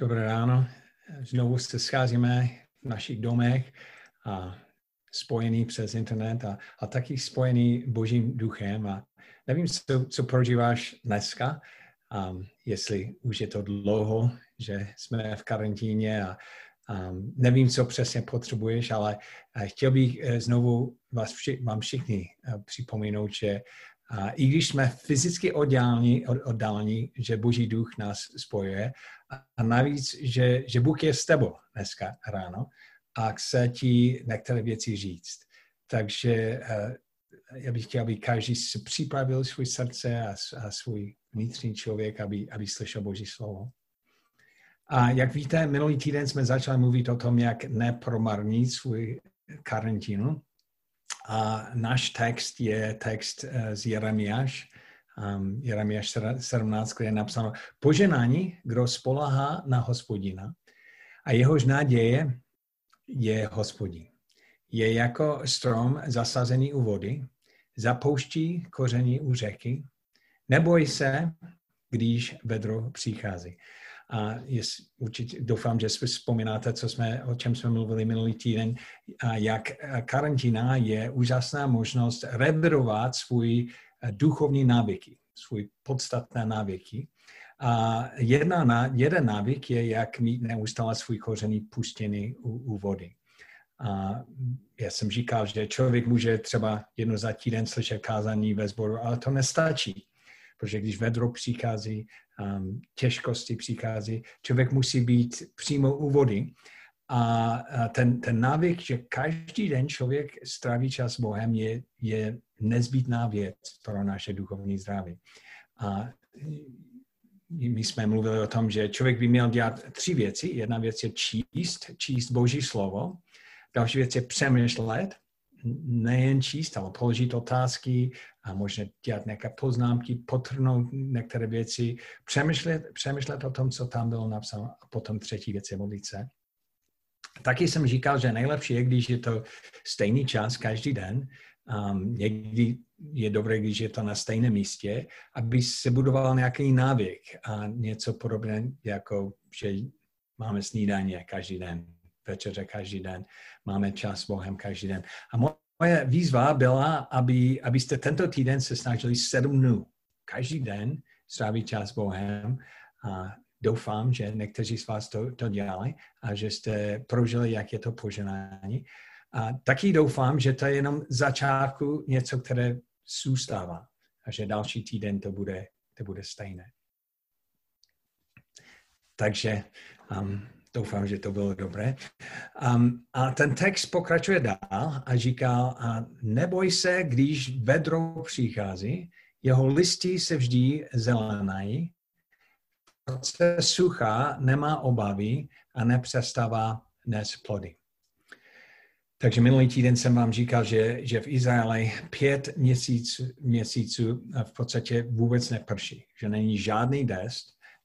Dobré ráno. Znovu se scházíme v našich domech a spojený přes internet a, a taky spojený božím duchem. A nevím, co, co prožíváš dneska, um, jestli už je to dlouho, že jsme v karantíně a um, nevím, co přesně potřebuješ, ale chtěl bych uh, znovu vás vši, vám všichni uh, připomenout, že a i když jsme fyzicky oddálení, oddálení, že Boží duch nás spojuje a navíc, že, že Bůh je s tebou dneska ráno a chce ti některé věci říct. Takže uh, já bych chtěl, aby každý si připravil svůj srdce a, a svůj vnitřní člověk, aby, aby slyšel Boží slovo. A jak víte, minulý týden jsme začali mluvit o tom, jak nepromarnit svůj karantínu. A náš text je text eh, z Jeremiáš, um, Jeremiáš 17, kde je napsáno Poženání, kdo spolahá na hospodina a jehož naděje je hospodin. Je jako strom zasazený u vody, zapouští koření u řeky, neboj se, když vedro přichází. A jest, určitě doufám, že si vzpomínáte, co jsme, o čem jsme mluvili minulý týden, a jak karantína je úžasná možnost revidovat svůj eh, duchovní návyky, svůj podstatné návyky. A jedna, jeden návyk je, jak mít neustále svůj koření puštěný u, u vody. A já jsem říkal, že člověk může třeba jedno za týden slyšet kázání ve sboru, ale to nestačí. Protože když vedro přichází, um, těžkosti přichází, člověk musí být přímo u vody. A ten, ten návyk, že každý den člověk stráví čas s Bohem, je, je nezbytná věc pro naše duchovní zdraví. A my jsme mluvili o tom, že člověk by měl dělat tři věci. Jedna věc je číst, číst Boží slovo. Další věc je přemýšlet, nejen číst, ale položit otázky a možná dělat nějaké poznámky, potrhnout některé věci, přemýšlet, přemýšlet o tom, co tam bylo napsáno a potom třetí věc je modlit se. Taky jsem říkal, že nejlepší je, když je to stejný čas každý den. Um, někdy je dobré, když je to na stejném místě, aby se budoval nějaký návyk a něco podobné, jako že máme snídaně každý den, večeře každý den, máme čas s Bohem každý den. A moje výzva byla, aby, abyste tento týden se snažili sedm dnů. Každý den strávit čas s Bohem a doufám, že někteří z vás to, to dělali a že jste prožili, jak je to poženání. A taky doufám, že to je jenom začátku něco, které zůstává a že další týden to bude, to bude stejné. Takže um, doufám, že to bylo dobré. Um, a ten text pokračuje dál a říká, a neboj se, když vedro přichází, jeho listy se vždy zelenají, se sucha nemá obavy a nepřestává nes plody. Takže minulý týden jsem vám říkal, že, že v Izraeli pět měsíců, měsíců v podstatě vůbec neprší, že není žádný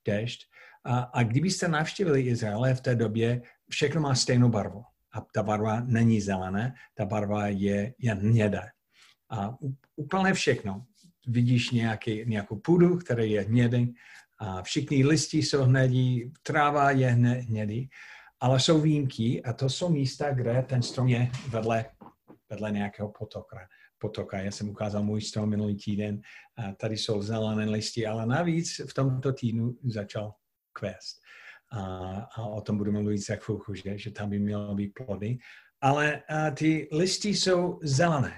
dešť a, a kdybyste navštívili Izrael v té době, všechno má stejnou barvu. A ta barva není zelená, ta barva je jen hnědá. A úplně všechno. Vidíš nějaký, nějakou půdu, která je hnědý, a všichni listy jsou hnědí, tráva je hnědý, ale jsou výjimky a to jsou místa, kde ten strom je vedle, vedle nějakého potoka. potoka. Já jsem ukázal můj strom minulý týden, a tady jsou zelené listy, ale navíc v tomto týdnu začal kvést. A, a o tom budeme mluvit za chvilku, že, že tam by mělo být plody. Ale a ty listy jsou zelené.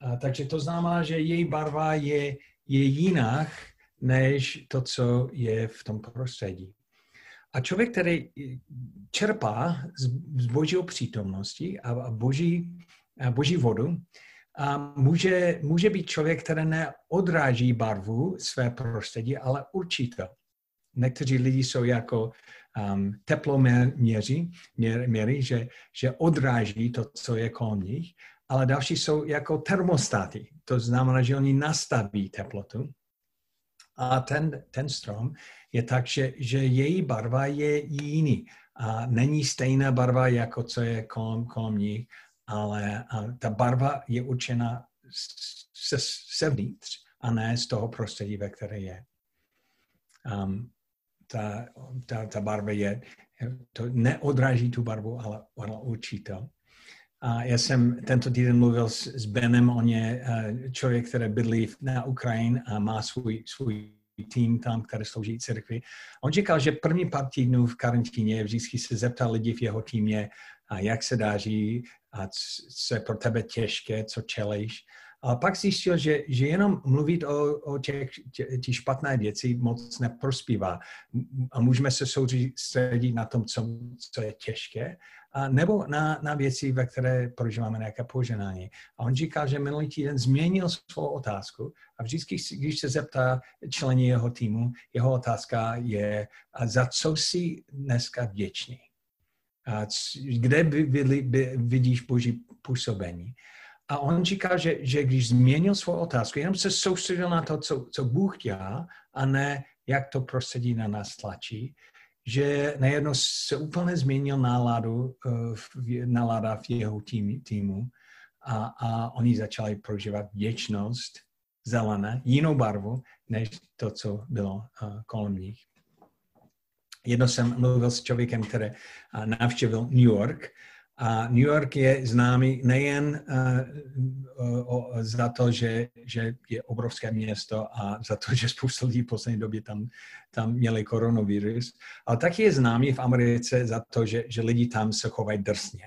A, takže to znamená, že její barva je, je jiná než to, co je v tom prostředí. A člověk, který čerpá z, z božího přítomnosti a, a, boží, a boží vodu, a může, může být člověk, který neodráží barvu své prostředí, ale určitě někteří lidi jsou jako um, teploměři, měr, měry, že, že odráží to, co je kolem nich, ale další jsou jako termostaty. To znamená, že oni nastaví teplotu. A ten, ten strom je tak, že, že její barva je jiný. A není stejná barva, jako co je kolem, kolem nich, ale a ta barva je určena se, sevnitř a ne z toho prostředí, ve které je. Um, ta, ta, ta barva je, to neodráží tu barvu, ale ona učí to. A já jsem tento týden mluvil s, s Benem, on je uh, člověk, který bydlí na Ukrajině a má svůj, svůj tým tam, který slouží církvi. On říkal, že první pár týdnů v karantíně vždycky se zeptal lidi v jeho týmě, a jak se dáří a co je pro tebe těžké, co čelíš. A pak zjistil, že, že jenom mluvit o, o těch, těch špatné věci moc neprospívá. A můžeme se soustředit na tom, co, co je těžké, a nebo na, na věci, ve které prožíváme nějaké poženání. A on říkal, že minulý týden změnil svou otázku a vždycky, když se zeptá člení jeho týmu, jeho otázka je, a za co jsi dneska vděčný? A kde by, by, by, vidíš Boží působení? A on říká, že, že když změnil svou otázku, jenom se soustředil na to, co, co Bůh dělá, a ne jak to prostředí na nás tlačí, že najednou se úplně změnil náladu, uh, nálada v jeho tým, týmu a, a oni začali prožívat věčnost zelené, jinou barvu, než to, co bylo uh, kolem nich. Jedno jsem mluvil s člověkem, který uh, navštívil New York a New York je známý nejen uh, za to, že, že je obrovské město a za to, že spousta lidí v poslední době tam, tam měli koronavirus, ale taky je známý v Americe za to, že, že lidi tam se chovají drsně.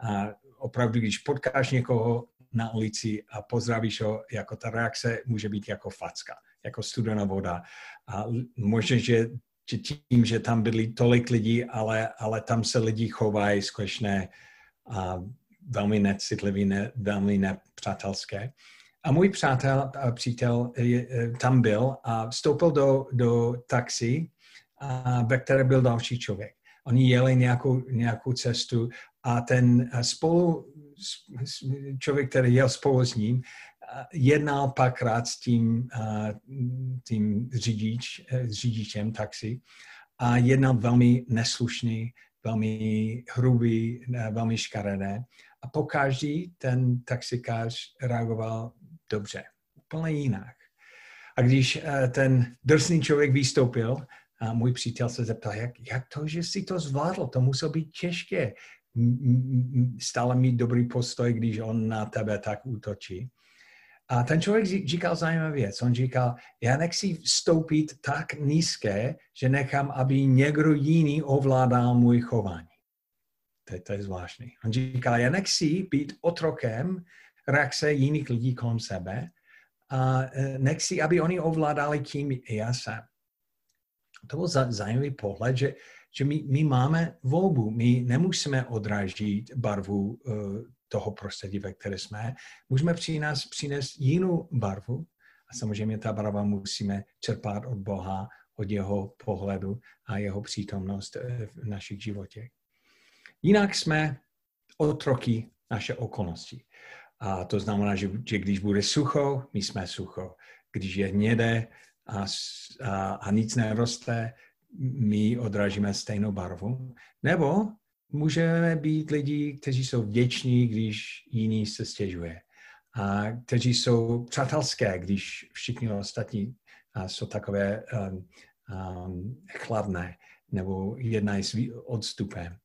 A opravdu, když potkáš někoho na ulici a pozdravíš ho, jako ta reakce může být jako facka, jako studená voda. A možná, že tím, že tam byli tolik lidí, ale, ale tam se lidi chovají skutečně a velmi necitlivý, ne, velmi nepřátelské. A můj přátel, a přítel je, e, tam byl a vstoupil do, do taxi, a, ve které byl další člověk. Oni jeli nějakou, nějakou cestu a ten spolu, člověk, který jel spolu s ním, jednal rád s tím, tím řidič, e, řidičem taxi a jednal velmi neslušný, velmi hrubý, velmi škaredé. A po každý ten taxikář reagoval dobře, úplně jinak. A když eh, ten drsný člověk vystoupil, a můj přítel se zeptal, jak, jak to, že si to zvládl, to muselo být těžké stále mít dobrý postoj, když on na tebe tak útočí. A ten člověk říkal zajímavou věc. On říkal, já nechci vstoupit tak nízké, že nechám, aby někdo jiný ovládal můj chování. To, je, to je zvláštní. On říkal, já nechci být otrokem reakce jiných lidí kolem sebe a e, nechci, aby oni ovládali, kým já jsem. To byl zajímavý pohled, že, že my, my máme volbu. My nemusíme odrážit barvu uh, toho prostředí, ve které jsme, můžeme přinést, přinést jinou barvu a samozřejmě ta barva musíme čerpat od Boha, od jeho pohledu a jeho přítomnost eh, v našich životech. Jinak jsme otroky naše okolnosti. A to znamená, že, že když bude sucho, my jsme sucho. Když je hnědé a, a, a nic neroste, my odrážíme stejnou barvu. Nebo můžeme být lidi, kteří jsou vděční, když jiný se stěžuje. A kteří jsou přátelské, když všichni ostatní jsou takové um, um, chladné nebo jednají s odstupem.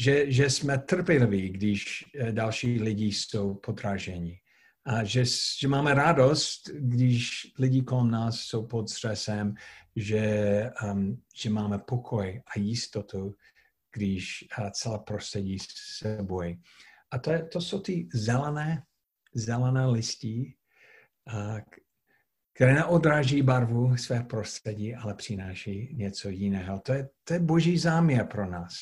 Že, že jsme trpěliví, když eh, další lidi jsou potraženi. A že, že máme radost, když lidi kolem nás jsou pod stresem, že, um, že máme pokoj a jistotu, když celé prostředí se bojí. A to, je, to jsou ty zelené, zelené listí, které neodráží barvu své prostředí, ale přináší něco jiného. To je, to je boží záměr pro nás,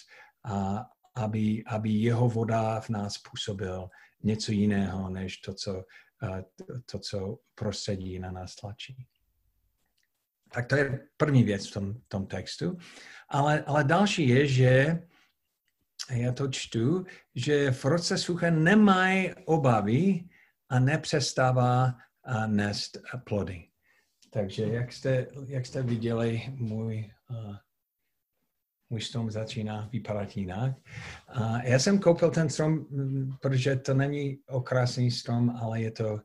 a aby, aby jeho voda v nás působil něco jiného, než to, co, to, co prostředí na nás tlačí. Tak to je první věc v tom, tom textu. Ale, ale další je, že já to čtu, že v roce sucha nemají obavy a nepřestává nést plody. Takže jak jste, jak jste viděli, můj, můj strom začíná vypadat jinak. Já jsem koupil ten strom, protože to není okrasný strom, ale je to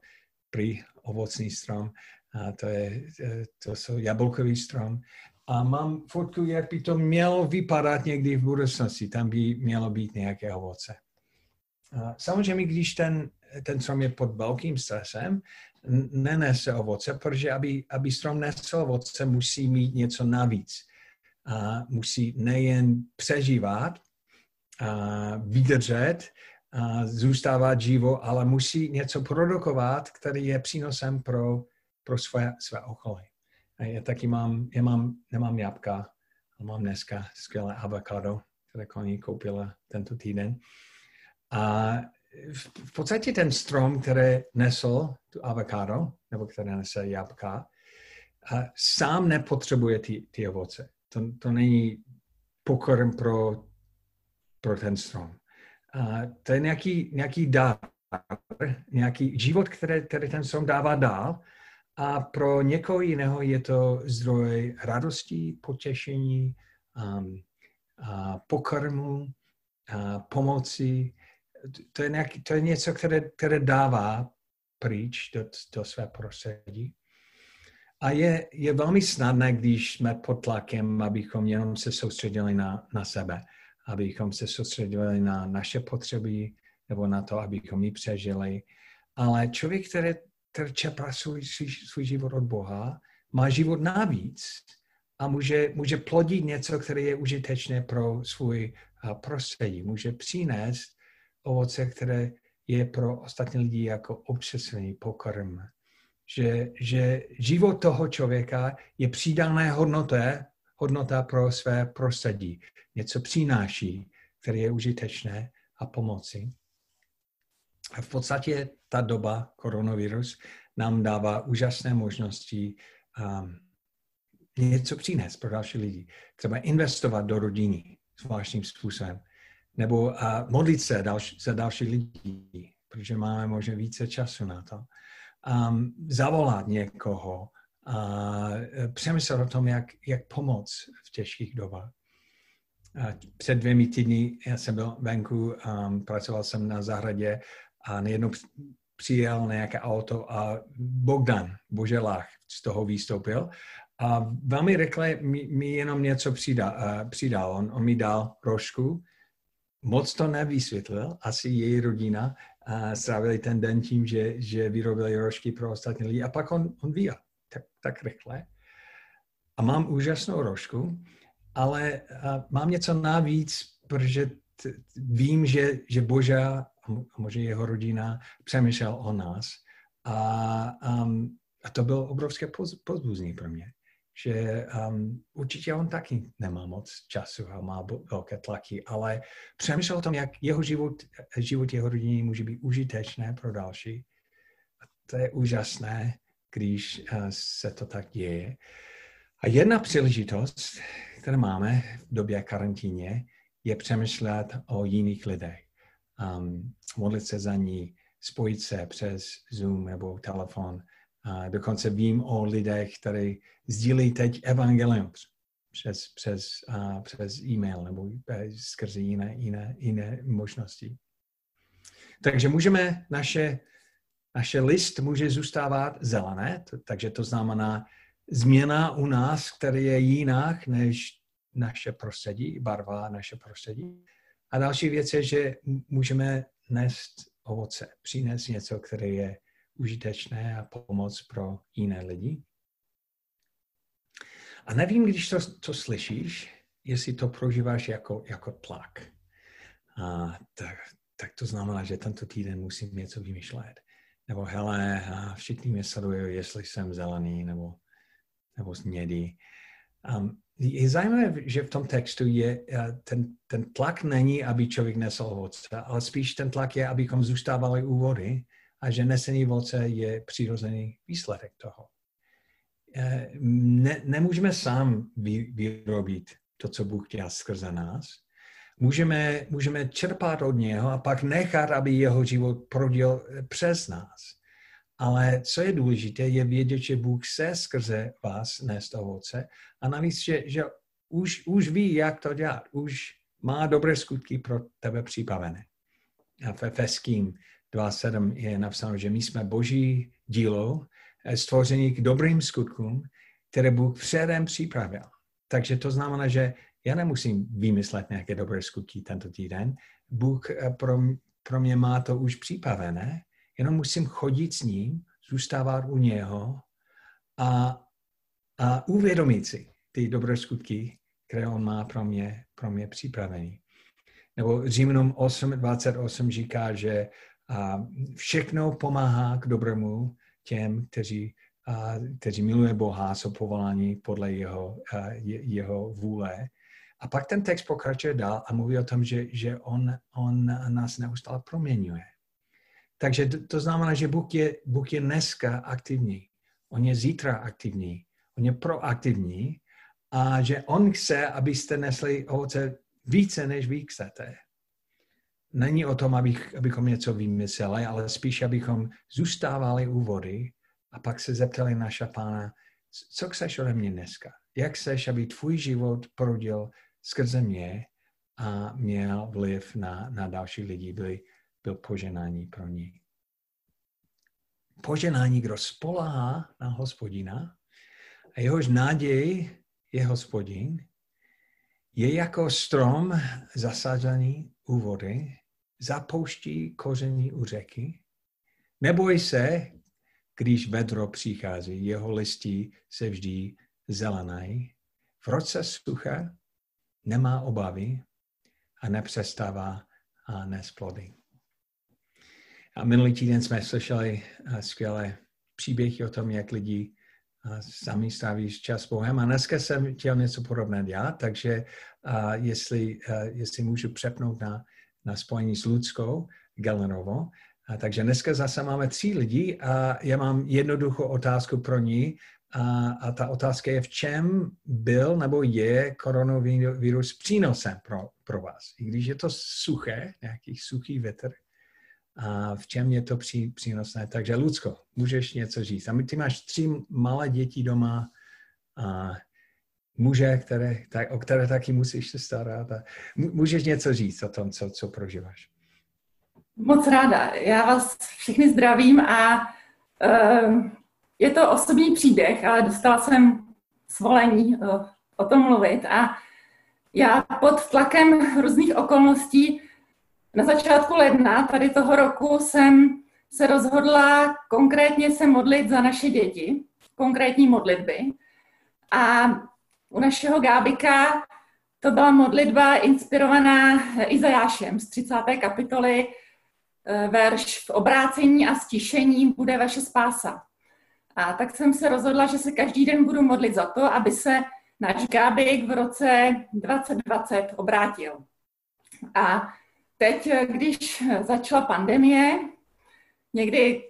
prý ovocný strom. A to, je, to jsou jablkový strom. a mám fotku, jak by to mělo vypadat někdy v budoucnosti. Tam by mělo být nějaké ovoce. A samozřejmě, když ten, ten strom je pod velkým stresem, nenese ovoce, protože aby, aby strom nesl ovoce, musí mít něco navíc. A musí nejen přežívat, a vydržet, a zůstávat živo, ale musí něco produkovat, který je přínosem pro, pro své, své okolí. A já taky mám, já mám, nemám jabka, ale mám dneska skvělé avokado, které koní koupila tento týden. A v podstatě ten strom, který nesl tu avokado, nebo který nese jabka, sám nepotřebuje ty, ty ovoce. To, to není pokorm pro, pro ten strom. A to je nějaký, nějaký dar, nějaký život, který, který ten strom dává dál. A pro někoho jiného je to zdroj radosti, potěšení, um, a pokrmu, a pomoci, to je, nějaký, to je něco, které, které dává pryč do, do své prostředí. A je, je velmi snadné, když jsme pod tlakem, abychom jenom se soustředili na, na sebe, abychom se soustředili na naše potřeby nebo na to, abychom ji přežili. Ale člověk, který, který čerpá svůj, svůj, svůj život od Boha, má život navíc a může, může plodit něco, které je užitečné pro svůj prostředí. Může přinést ovoce, které je pro ostatní lidi jako občasný pokrm. Že, že život toho člověka je přidané hodnoté, hodnota pro své prostředí. Něco přináší, které je užitečné a pomoci. V podstatě ta doba koronavirus nám dává úžasné možnosti um, něco přinést pro další lidi. Třeba investovat do rodiny zvláštním způsobem nebo a modlit se další, za další lidi, protože máme možná více času na to. Um, zavolat někoho a přemyslet o tom, jak, jak pomoct v těžkých dobách. Před dvěmi týdny já jsem byl venku, um, pracoval jsem na zahradě a nejednou přijel nějaké auto a Bogdan Boželách z toho vystoupil a velmi rychle mi, mi jenom něco přidal. Uh, přidal. On, on mi dal rožku moc to nevysvětlil, asi její rodina a strávili ten den tím, že, že vyrobili rožky pro ostatní lidi a pak on, on vyjel tak, tak rychle. A mám úžasnou rožku, ale a mám něco navíc, protože vím, že, že Boža a možná jeho rodina přemýšlel o nás. A, um, a to bylo obrovské pozbuzní pro mě že um, určitě on taky nemá moc času a má velké tlaky, ale přemýšlel o tom, jak jeho život, život jeho rodiny může být užitečné pro další. A to je úžasné, když uh, se to tak děje. A jedna příležitost, kterou máme v době karantíně, je přemýšlet o jiných lidech. Um, modlit se za ní, spojit se přes Zoom nebo telefon, a dokonce vím o lidech, kteří sdílí teď evangelium přes, přes, a přes e-mail nebo e, skrze jiné, jiné, jiné možnosti. Takže můžeme, naše, naše list může zůstávat zelené, takže to znamená změna u nás, který je jinak než naše prostředí, barva naše prostředí. A další věc je, že můžeme nést ovoce, přinést něco, které je užitečné a pomoc pro jiné lidi. A nevím, když to, to slyšíš, jestli to prožíváš jako, jako tlak. A tak, tak to znamená, že tento týden musím něco vymýšlet. Nebo hele, a všichni mě sledují, jestli jsem zelený nebo, nebo snědý. Um, je zajímavé, že v tom textu je, ten, ten tlak není, aby člověk nesl ovoce, ale spíš ten tlak je, abychom zůstávali u vody a že nesení ovoce je přirozený výsledek toho. Eh, ne, nemůžeme sám vyrobit to, co Bůh dělá skrze nás. Můžeme, můžeme čerpat od něho a pak nechat, aby jeho život prodil přes nás. Ale co je důležité, je vědět, že Bůh se skrze vás nést ovoce a navíc, že, že už, už ví, jak to dělat. Už má dobré skutky pro tebe připravené. A v Efeským 2.7 je napsáno, že my jsme boží dílo, eh, stvoření k dobrým skutkům, které Bůh předem připravil, takže to znamená, že já nemusím vymyslet nějaké dobré skutky tento týden. Bůh eh, pro, pro mě má to už připravené, jenom musím chodit s ním, zůstávat u něho a, a uvědomit si ty dobré skutky, které on má pro mě, pro mě připravený. Nebo Římanům 8.28 říká, že a všechno pomáhá k dobrému těm, kteří, a, kteří miluje Boha, jsou povoláni podle jeho, a, je, jeho vůle. A pak ten text pokračuje dál a mluví o tom, že, že on, on nás neustále proměňuje. Takže to, to znamená, že Bůh je, Bůh je dneska aktivní. On je zítra aktivní. On je proaktivní a že on chce, abyste nesli ovoce více, než vy chcete. Není o tom, abych, abychom něco vymysleli, ale spíš, abychom zůstávali u vody a pak se zeptali naša pána, co chceš ode mě dneska? Jak chceš, aby tvůj život prodil skrze mě a měl vliv na, na další lidi, byli, byl poženání pro ní. Poženání, kdo spolá na hospodina a jehož naděj je hospodin, je jako strom zasazený u vody, zapouští koření u řeky. Neboj se, když vedro přichází, jeho listí se vždy zelenají. V roce sucha nemá obavy a nepřestává a nesplody. A minulý týden jsme slyšeli skvělé příběhy o tom, jak lidi sami staví čas s Bohem. A dneska jsem chtěl něco podobného dělat, takže uh, jestli, jestli můžu přepnout na, na spojení s Ludskou Gelenovou. Uh, takže dneska zase máme tři lidi a já mám jednoduchou otázku pro ní. A, a ta otázka je, v čem byl nebo je koronavirus přínosem pro, pro vás? I když je to suché, nějaký suchý větr, a v čem je to pří, přínosné. Takže Lucko, můžeš něco říct. A ty máš tři malé děti doma a muže, které, tak, o které taky musíš se starat. A můžeš něco říct o tom, co, co prožíváš. Moc ráda. Já vás všichni zdravím a uh, je to osobní příběh, ale dostala jsem svolení uh, o tom mluvit a já pod tlakem různých okolností na začátku ledna tady toho roku jsem se rozhodla konkrétně se modlit za naše děti, konkrétní modlitby. A u našeho Gábika to byla modlitba inspirovaná Izajášem z 30. kapitoly, eh, verš v obrácení a stišení bude vaše spása. A tak jsem se rozhodla, že se každý den budu modlit za to, aby se náš Gábik v roce 2020 obrátil. A teď, eh, když začala pandemie, někdy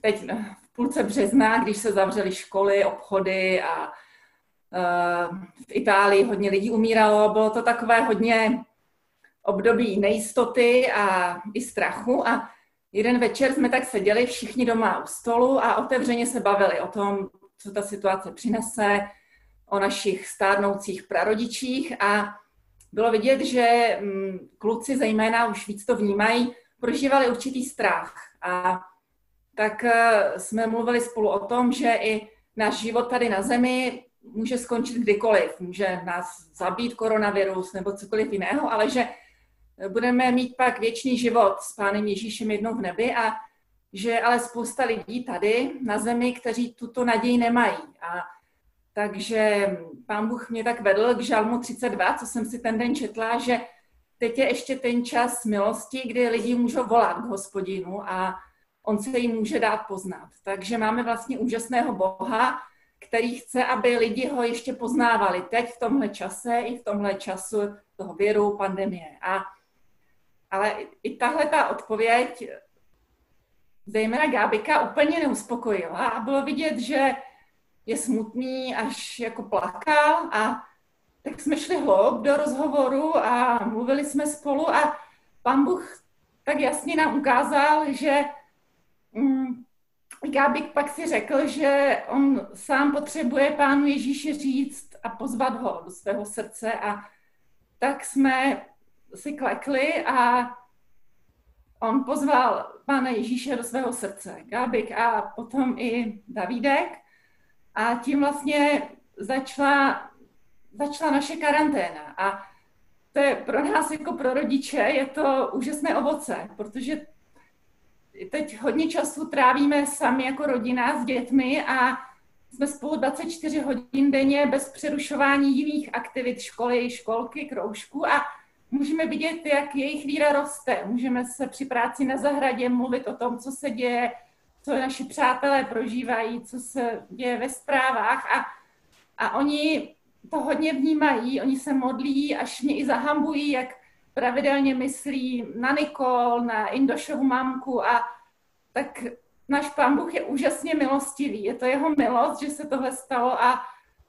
teď v půlce března, když se zavřely školy, obchody a uh, v Itálii hodně lidí umíralo, bylo to takové hodně období nejistoty a i strachu a jeden večer jsme tak seděli všichni doma u stolu a otevřeně se bavili o tom, co ta situace přinese, o našich stárnoucích prarodičích a bylo vidět, že mm, kluci zejména už víc to vnímají, prožívali určitý strach. A tak eh, jsme mluvili spolu o tom, že i náš život tady na Zemi může skončit kdykoliv. Může nás zabít koronavirus nebo cokoliv jiného, ale že budeme mít pak věčný život s Pánem Ježíšem jednou v nebi a že ale spousta lidí tady na Zemi, kteří tuto naději nemají. A takže pán Bůh mě tak vedl k žalmu 32, co jsem si ten den četla, že teď je ještě ten čas milosti, kdy lidi můžou volat k hospodinu a on se jim může dát poznat. Takže máme vlastně úžasného Boha, který chce, aby lidi ho ještě poznávali teď v tomhle čase i v tomhle času toho věru, pandemie. A, ale i tahle ta odpověď zejména Gábika úplně neuspokojila a bylo vidět, že je smutný, až jako plakal a tak jsme šli hloub do rozhovoru a mluvili jsme spolu a pan Bůh tak jasně nám ukázal, že mm, Gábik pak si řekl, že on sám potřebuje pánu Ježíši říct a pozvat ho do svého srdce a tak jsme si klekli a on pozval pána Ježíše do svého srdce. Gábik a potom i Davídek. A tím vlastně začala začala naše karanténa a to je pro nás jako pro rodiče je to úžasné ovoce, protože teď hodně času trávíme sami jako rodina s dětmi a jsme spolu 24 hodin denně bez přerušování jiných aktivit školy, školky, kroužku a můžeme vidět, jak jejich víra roste. Můžeme se při práci na zahradě mluvit o tom, co se děje, co naši přátelé prožívají, co se děje ve zprávách a, a oni to hodně vnímají, oni se modlí, až mě i zahambují, jak pravidelně myslí na Nikol, na Indošovu mamku a tak náš pán Bůh je úžasně milostivý. Je to jeho milost, že se tohle stalo a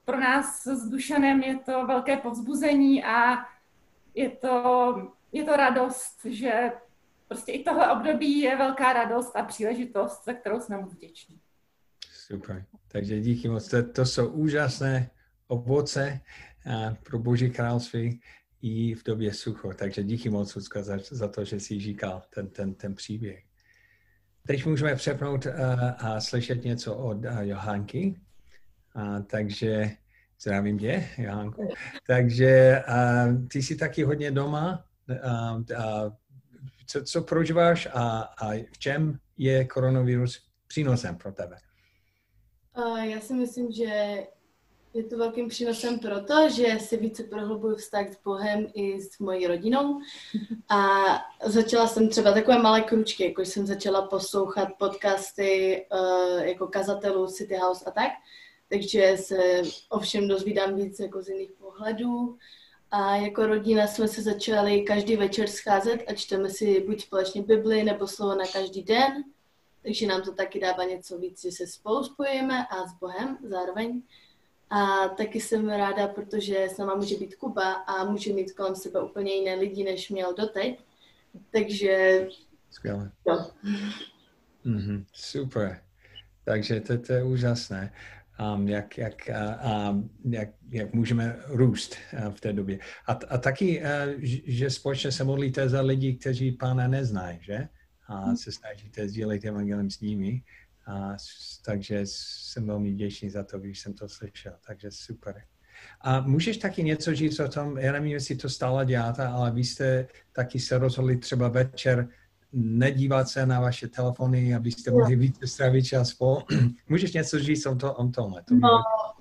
pro nás s Dušanem je to velké povzbuzení a je to, je to radost, že prostě i tohle období je velká radost a příležitost, za kterou jsme moc vděční. Super. Takže díky moc. To, to jsou úžasné ovoce pro Boží království i v době sucho. Takže díky moc, Lucka, za, za to, že jsi říkal ten, ten, ten příběh. Teď můžeme přepnout uh, a slyšet něco od Johánky. Uh, takže zdravím tě, Johánku. Takže uh, ty jsi taky hodně doma. Uh, uh, co, co prožíváš a, a v čem je koronavirus přínosem pro tebe? Já si myslím, že je to velkým přínosem proto, že si více prohlubuju vztah s Bohem i s mojí rodinou. A začala jsem třeba takové malé kručky, jako jsem začala poslouchat podcasty uh, jako kazatelů City House a tak. Takže se ovšem dozvídám víc jako z jiných pohledů. A jako rodina jsme se začali každý večer scházet a čteme si buď společně Bibli nebo slovo na každý den. Takže nám to taky dává něco víc, že se spolu spojíme a s Bohem zároveň. A taky jsem ráda, protože s náma může být Kuba a může mít kolem sebe úplně jiné lidi, než měl doteď. Takže... Skvěle. Jo. Mm-hmm, super. Takže to, to je úžasné, um, jak, jak, uh, um, jak, jak můžeme růst uh, v té době. A, a taky, uh, že společně se modlíte za lidi, kteří pána neznají, že? A mhm. se snažíte sdílet evangelium s nimi. A, takže jsem velmi vděčný za to, když jsem to slyšel. Takže super. A můžeš taky něco říct o tom, já nevím, jestli to stále děláte, ale vy jste taky se rozhodli třeba večer nedívat se na vaše telefony, abyste mohli více strávit čas spolu. Můžeš něco říct o, to, o tomhle? To no,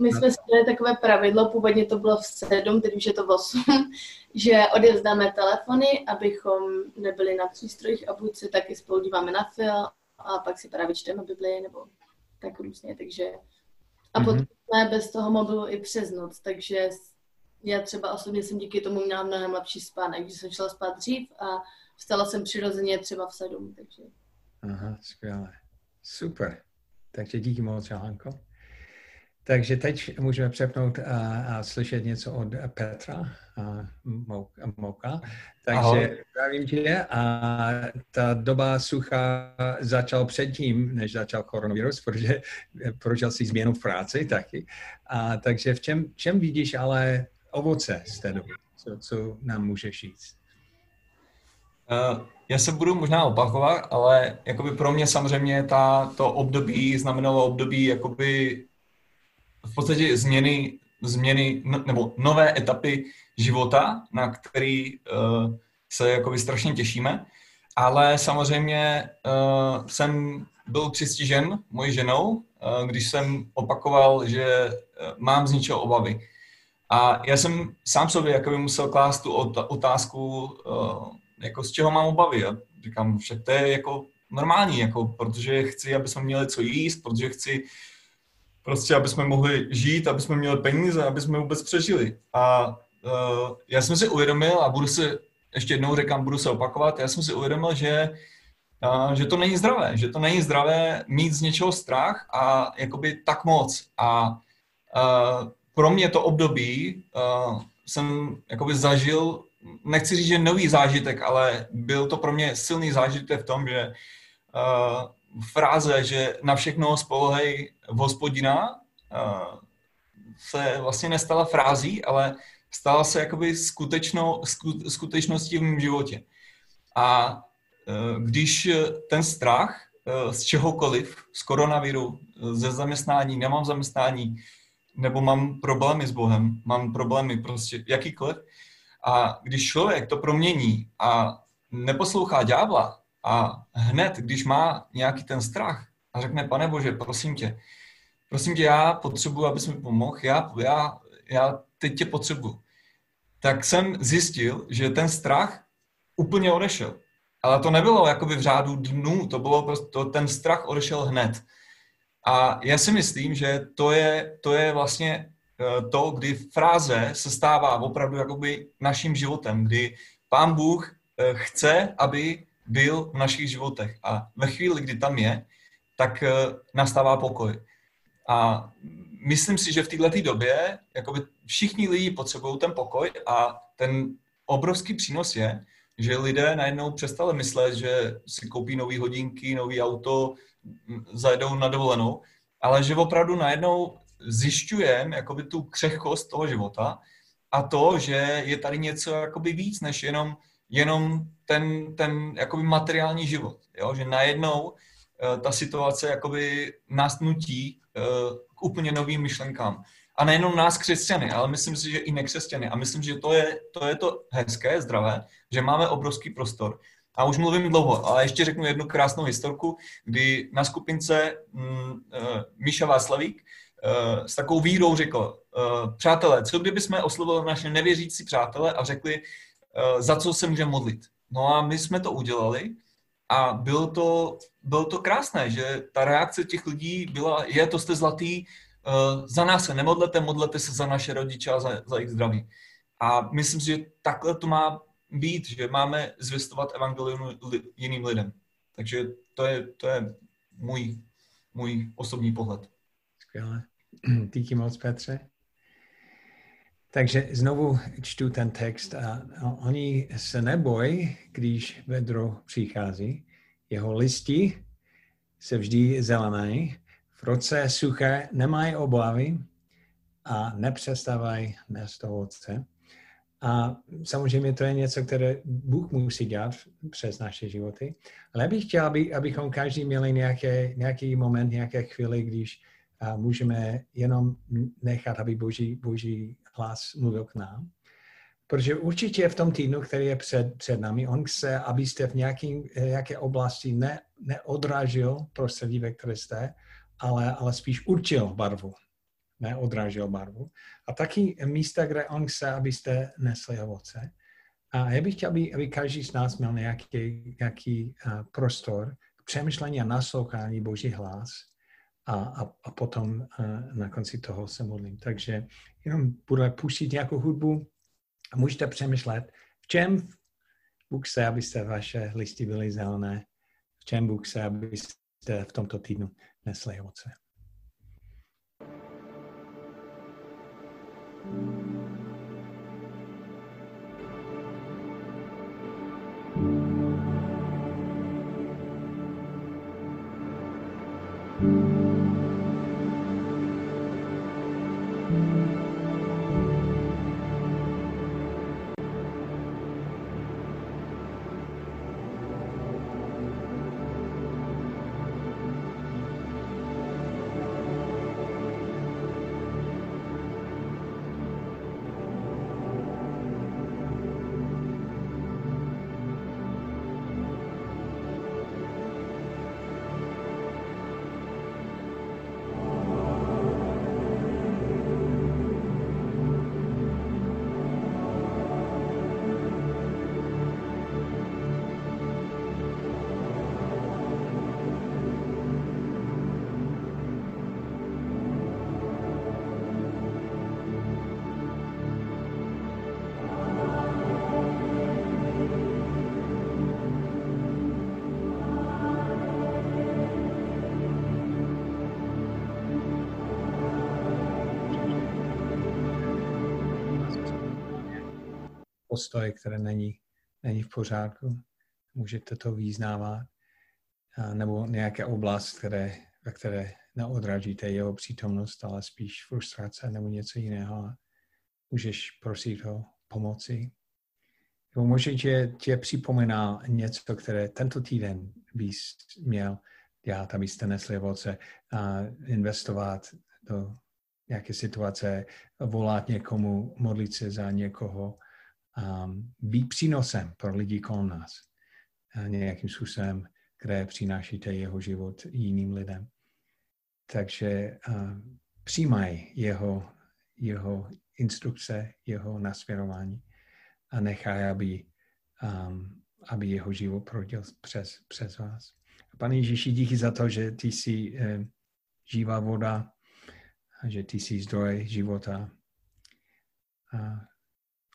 my jsme si měli takové pravidlo, původně to bylo v 7, teď už je to v 8, že odjezdáme telefony, abychom nebyli na přístrojích a buď se taky spolu díváme na film, a pak si právě čteme Bibli nebo tak různě, takže a mm-hmm. potom jsme bez toho mobilu i přes noc, takže já třeba osobně jsem díky tomu měla mnohem lepší spánek, když jsem šla spát dřív a vstala jsem přirozeně třeba v sedm, takže. Aha, skvěle. Super. Takže díky moc, Johanko. Takže teď můžeme přepnout a, a slyšet něco od Petra a Mouka. Takže zdravím tě a ta doba sucha začal předtím, než začal koronavirus, protože prožil si změnu v práci taky. A takže v čem, čem vidíš ale ovoce z té doby? Co, co nám můžeš říct? Já se budu možná opakovat, ale jakoby pro mě samozřejmě ta, to období znamenalo období jakoby v podstatě změny, změny nebo nové etapy života, na který uh, se jakoby strašně těšíme. Ale samozřejmě uh, jsem byl přistižen mojí ženou, uh, když jsem opakoval, že uh, mám z ničeho obavy. A já jsem sám sobě jakoby musel klást tu otázku, uh, jako z čeho mám obavy. A říkám, však to je jako normální, jako, protože chci, aby jsme měli co jíst, protože chci prostě, aby jsme mohli žít, aby jsme měli peníze, aby jsme vůbec přežili. A uh, já jsem si uvědomil, a budu se, ještě jednou říkám, budu se opakovat, já jsem si uvědomil, že, uh, že to není zdravé, že to není zdravé mít z něčeho strach a jakoby tak moc. A uh, pro mě to období uh, jsem jakoby zažil, nechci říct, že nový zážitek, ale byl to pro mě silný zážitek v tom, že uh, fráze, že na všechno spolehej hospodina, se vlastně nestala frází, ale stala se jakoby skutečnou, skutečností v mém životě. A e, když ten strach e, z čehokoliv, z koronaviru, ze zaměstnání, nemám zaměstnání, nebo mám problémy s Bohem, mám problémy prostě jakýkoliv. A když člověk to promění a neposlouchá ďábla a hned, když má nějaký ten strach a řekne, pane Bože, prosím tě, prosím tě, já potřebuji, abys mi pomohl, já, já, já teď tě potřebuji. Tak jsem zjistil, že ten strach úplně odešel. Ale to nebylo jakoby v řádu dnů, to bylo prostě, to, ten strach odešel hned. A já si myslím, že to je, to je vlastně to, kdy fráze se stává opravdu jakoby naším životem, kdy pán Bůh eh, chce, aby byl v našich životech. A ve chvíli, kdy tam je, tak eh, nastává pokoj. A myslím si, že v této době jakoby všichni lidi potřebují ten pokoj a ten obrovský přínos je, že lidé najednou přestali myslet, že si koupí nové hodinky, nový auto, zajedou na dovolenou, ale že opravdu najednou zjišťujeme jakoby tu křehkost toho života a to, že je tady něco jakoby víc, než jenom, jenom ten, ten jakoby materiální život. Jo? Že najednou uh, ta situace jakoby nás nutí uh, k úplně novým myšlenkám. A nejenom nás křesťany, ale myslím si, že i nekřesťany. A myslím, že to je, to je to hezké, zdravé, že máme obrovský prostor. A už mluvím dlouho, ale ještě řeknu jednu krásnou historku, kdy na skupince mm, uh, Míša Václavík s takovou vírou řekl, uh, přátelé, co kdyby jsme oslovili naše nevěřící přátele a řekli, uh, za co se můžeme modlit. No a my jsme to udělali a bylo to, bylo to krásné, že ta reakce těch lidí byla, je, to jste zlatý, za nás se nemodlete, modlete se za naše rodiče a za, za jejich zdraví. A myslím si, že takhle to má být, že máme zvěstovat evangelium li, jiným lidem. Takže to je, to je můj, můj osobní pohled. Skvěle. Díky moc, Petře. Takže znovu čtu ten text a oni se nebojí, když vedro přichází. Jeho listi se vždy zelené, v roce suché nemají obavy a nepřestávají nést ovoce. A samozřejmě to je něco, které Bůh musí dělat přes naše životy. Ale bych chtěl, aby, abychom každý měli nějaké, nějaký moment, nějaké chvíli, když a můžeme jenom nechat, aby Boží, Boží hlas mluvil k nám. Protože určitě v tom týdnu, který je před, před námi, on chce, abyste v nějaký, nějaké oblasti ne, neodrážil prostředí, ve které jste, ale, ale spíš určil barvu neodrážel barvu. A taky místa, kde on chce, abyste nesli ovoce. A já bych chtěl, aby, aby každý z nás měl nějaký, nějaký uh, prostor k přemýšlení a naslouchání Boží hlas a, a, a potom uh, na konci toho se modlím. Takže jenom budu pustit nějakou hudbu a můžete přemýšlet, v čem Bůh chce, abyste vaše listy byly zelené, v čem Bůh chce, abyste v tomto týdnu nesli ovoce. Postoj, které není, není v pořádku. Můžete to význávat. Nebo nějaké oblast, které, ve které neodrážíte jeho přítomnost, ale spíš frustrace nebo něco jiného. Můžeš prosit o pomoci. Nebo možná tě, tě připomíná něco, které tento týden bys měl dělat, abyste nesli ovoce, a investovat do nějaké situace, volat někomu, modlit se za někoho, um, být přínosem pro lidi kolem nás. A nějakým způsobem, které přinášíte jeho život jiným lidem. Takže uh, přijímaj jeho, jeho instrukce, jeho nasměrování a nechaj, aby, um, aby jeho život prodil přes, přes vás. Pane Ježíši, díky za to, že ty jsi eh, živá voda, a že ty jsi zdroj života. A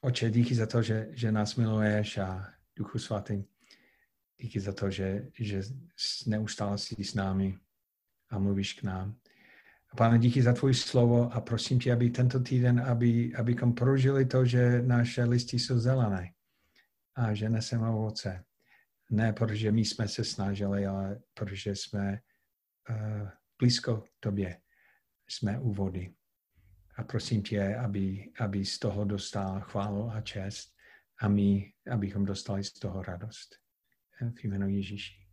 oče, díky za to, že, že nás miluješ a Duchu Svatý, díky za to, že, že neustále jsi s námi a mluvíš k nám. A pane, díky za tvůj slovo a prosím tě, aby tento týden, aby, abychom prožili to, že naše listy jsou zelené a že neseme ovoce. Ne protože my jsme se snažili, ale protože jsme uh, blízko tobě. Jsme u vody. A prosím tě, aby, aby z toho dostal chválu a čest a my, abychom dostali z toho radost. V jménu Ježíši.